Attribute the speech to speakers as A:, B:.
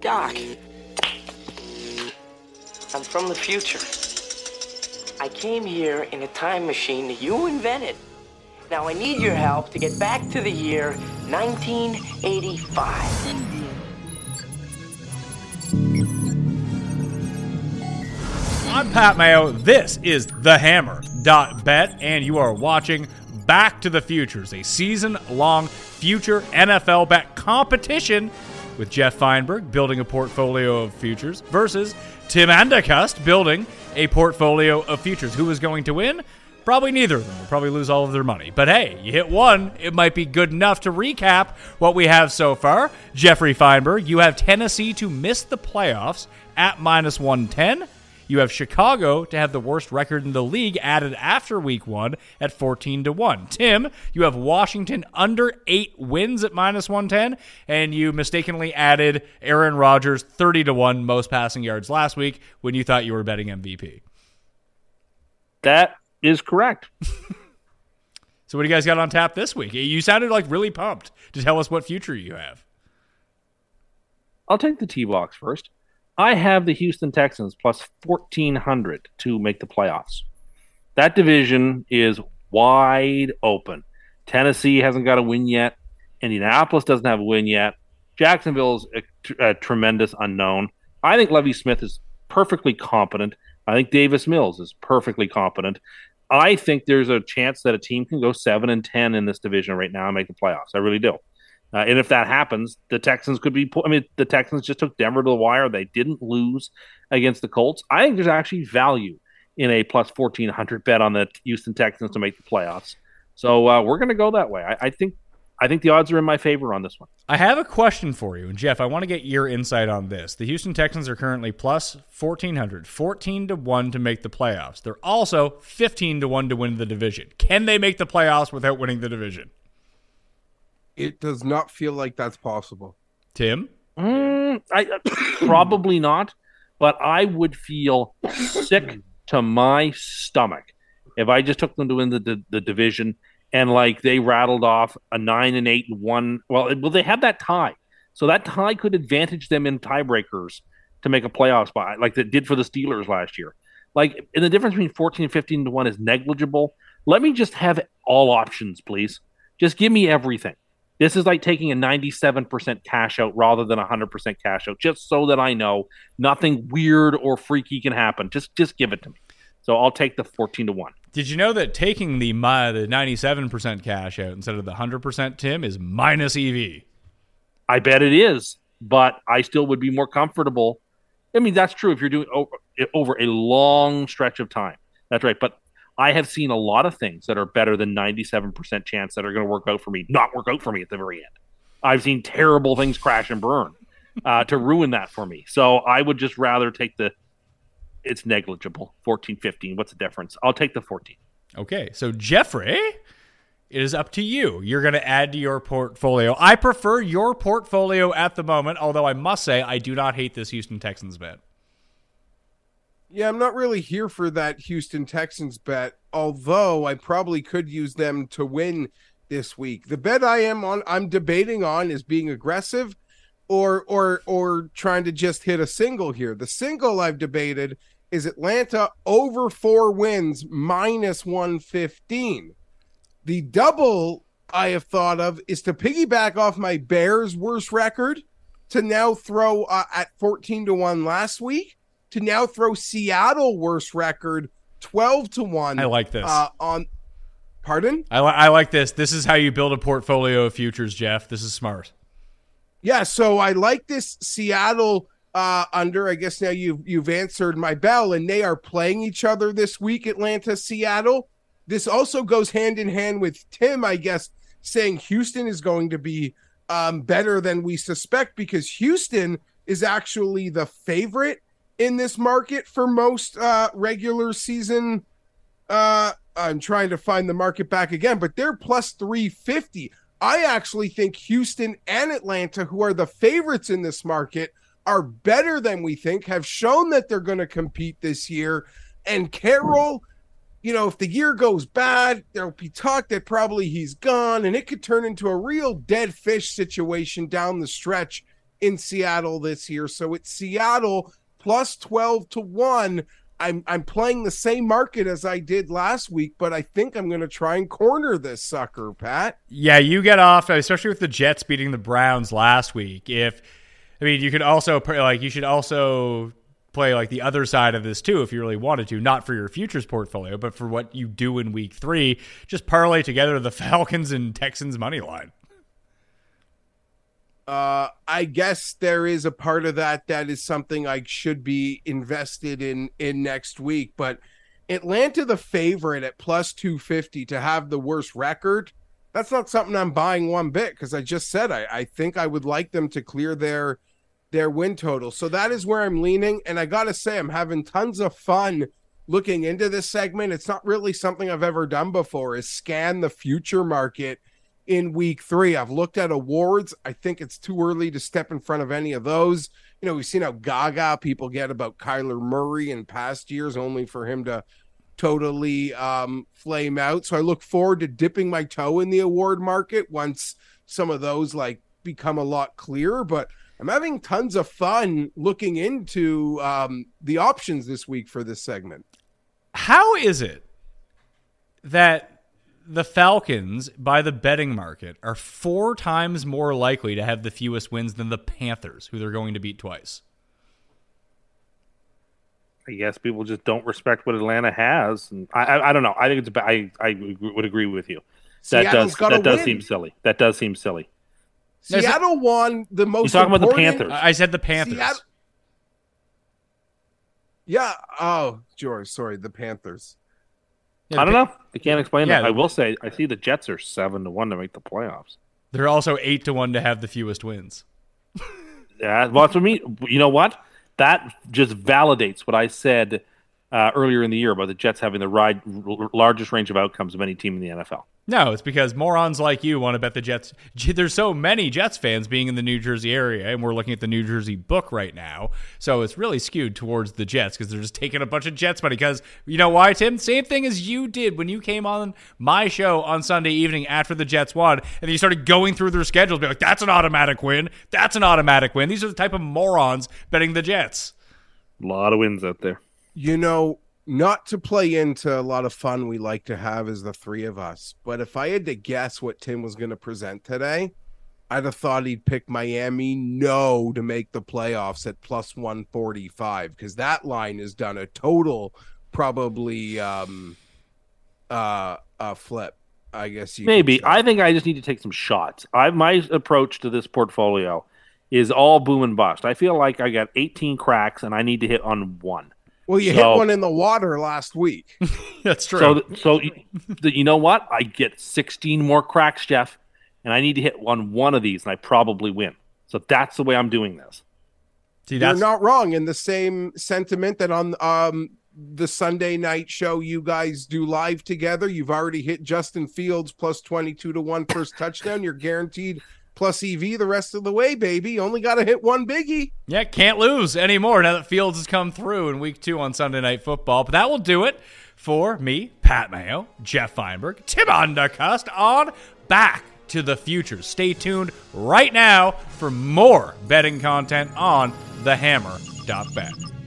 A: Doc, I'm from the future. I came here in a time machine that you invented. Now I need your help to get back to the year 1985.
B: I'm Pat Mayo. This is The Hammer. Bet, and you are watching Back to the Futures, a season long future NFL bet competition with Geoff Fienberg building a portfolio of futures versus Tim Anderson building a portfolio of futures. Who is going to win? Probably neither of them. Will probably lose all of their money. But hey, you hit one, it might be good enough to recap what we have so far. Geoffrey Fienberg, you have Tennessee to miss the playoffs at minus 110. You have Chicago to have the worst record in the league added after week one at 14 to 1. Tim, you have Washington under eight wins at minus 110, and you mistakenly added Aaron Rodgers 30 to 1 most passing yards last week when you thought you were betting MVP.
C: That is correct.
B: so, what do you guys got on tap this week? You sounded like really pumped to tell us what future you have.
C: I'll take the T box first. I have the Houston Texans plus 1400 to make the playoffs. That division is wide open. Tennessee hasn't got a win yet. Indianapolis doesn't have a win yet. Jacksonville's a, a tremendous unknown. I think Lovie Smith is perfectly competent. I think Davis Mills is perfectly competent. I think there's a chance that a team can go seven and ten in this division right now and make the playoffs. I really do. Uh, and if that happens, the Texans could be. I mean, the Texans just took Denver to the wire. They didn't lose against the Colts. I think there's actually value in a plus fourteen hundred bet on the Houston Texans to make the playoffs. So uh, we're going to go that way. I, I, think. I think the odds are in my favor on this one.
B: I have a question for you, and Geoff, I want to get your insight on this. The Houston Texans are currently plus 1400, 14 to 1 to make the playoffs. They're also 15 to 1 to win the division. Can they make the playoffs without winning the division?
D: It does not feel like that's possible.
B: Tim,
C: mm, I probably not, but I would feel sick to my stomach if I just took them to win the, the, the division and like they rattled off a nine and eight and one. Well, well, they have that tie, so that tie could advantage them in tiebreakers to make a playoff spot, like that did for the Steelers last year. Like, and the difference between 14 and 15 to 1 is negligible. Let me just have all options, please. Just give me everything. This is like taking a 97% cash out rather than a 100% cash out, just so that I know nothing weird or freaky can happen. Just just give it to me. So I'll take the 14 to 1.
B: Did you know that taking the my, the 97% cash out instead of the 100% Tim is minus EV?
C: I bet it is, but I still would be more comfortable. I mean, that's true if you're doing over, over a long stretch of time. That's right. But I have seen a lot of things that are better than 97% chance that are going to work out for me, not work out for me at the very end. I've seen terrible things crash and burn uh, to ruin that for me. So I would just rather take the, it's negligible, 14, 15. What's the difference? I'll take the 14.
B: Okay. So, Geoffrey, it is up to you. You're going to add to your portfolio. I prefer your portfolio at the moment, although I must say I do not hate this Houston Texans bet.
D: Yeah, I'm not really here for that Houston Texans bet, although I probably could use them to win this week. The bet I am on I'm debating on is being aggressive or or or trying to just hit a single here. The single I've debated is Atlanta over 4 wins minus 115. The double I have thought of is to piggyback off my Bears worst record to now throw uh, at 14 to 1 last week to now throw Seattle worst record 12 to 1.
B: I like this.
D: Uh, on Pardon?
B: I, li- I like this. This is how you build a portfolio of futures, Geoff. This is smart.
D: Yeah, so I like this Seattle uh under. I guess now you've you've answered my bell, and they are playing each other this week, Atlanta, Seattle. This also goes hand in hand with Tim, I guess, saying Houston is going to be um better than we suspect because Houston is actually the favorite in this market for most uh, regular season. Uh, I'm trying to find the market back again, but they're plus 350. I actually think Houston and Atlanta, who are the favorites in this market, are better than we think, have shown that they're going to compete this year. And Carroll, you know, if the year goes bad, there'll be talk that probably he's gone, and it could turn into a real dead fish situation down the stretch in Seattle this year. So it's Seattle plus 12 to 1. I'm I'm playing the same market as I did last week, but I think I'm going to try and corner this sucker, Pat.
B: Yeah, you get off, especially with the Jets beating the Browns last week. If I mean, you could also like you should also play like the other side of this too if you really wanted to, not for your futures portfolio, but for what you do in week 3, just parlay together the Falcons and Texans money line.
D: Uh, I guess there is a part of that that is something I should be invested in in next week. But Atlanta, the favorite at plus 250 to have the worst record, that's not something I'm buying one bit because I just said I, I think I would like them to clear their their win total. So that is where I'm leaning. And I got to say, I'm having tons of fun looking into this segment. It's not really something I've ever done before is scan the future market in week three. I've looked at awards. I think it's too early to step in front of any of those. You know, we've seen how gaga people get about Kyler Murray in past years, only for him to totally um, flame out. So I look forward to dipping my toe in the award market once some of those like become a lot clearer. But I'm having tons of fun looking into um, the options this week for this segment.
B: How is it that the Falcons, by the betting market, are four times more likely to have the fewest wins than the Panthers, who they're going to beat twice.
C: I guess people just don't respect what Atlanta has, and I, I, I don't know. I think it's I I would agree with you. That
D: Seattle's
C: does that does
D: win.
C: seem silly. That does seem silly.
D: Seattle won the most.
C: You're talking about the Panthers.
B: I said the Panthers.
D: Seattle- Yeah. Oh, George. Sorry, the Panthers.
B: Yeah,
C: I don't know. I can't explain
B: Yeah,
C: that. I will say I see the Jets are seven to one to make the playoffs.
B: They're also eight to one to have the fewest wins.
C: Yeah, well, that's what I. You know what? That just validates what I said uh, earlier in the year about the Jets having the ride, largest range of outcomes of any team in the NFL.
B: No, it's because morons like you want to bet the Jets. There's so many Jets fans being in the New Jersey area, and we're looking at the New Jersey book right now. So it's really skewed towards the Jets because they're just taking a bunch of Jets money. Because you know why, Tim? Same thing as you did when you came on my show on Sunday evening after the Jets won, and then you started going through their schedules, be like, "That's an automatic win. That's an automatic win." These are the type of morons betting the Jets.
C: A lot of wins out there.
D: You know, not to play into a lot of fun we like to have as the three of us, but if I had to guess what Tim was going to present today, I'd have thought he'd pick Miami no to make the playoffs at plus 145 because that line has done a total probably um uh uh flip. I guess you
C: Maybe. I think I just need to take some shots. I my approach to this portfolio is all boom and bust. I feel like I got 18 cracks and I need to hit on one.
D: Well, you
C: so-
D: hit one in the water last week.
B: That's true.
C: So, so you- you know what? I get 16 more cracks, Geoff, and I need to hit on one of these, and I probably win. So that's the way I'm doing this.
B: See,
D: You're not wrong in the same sentiment that on um the Sunday night show you guys do live together. You've already hit Justin Fields plus 22 to 1 first touchdown. You're guaranteed plus EV the rest of the way, baby. Only got to hit one biggie.
B: Yeah, can't lose anymore now that Fields has come through in week two on Sunday Night Football. But that will do it for me, Pat Mayo, Geoff Fienberg, Tim Anderson on Back to the Future. Stay tuned right now for more betting content on thehammer.bet.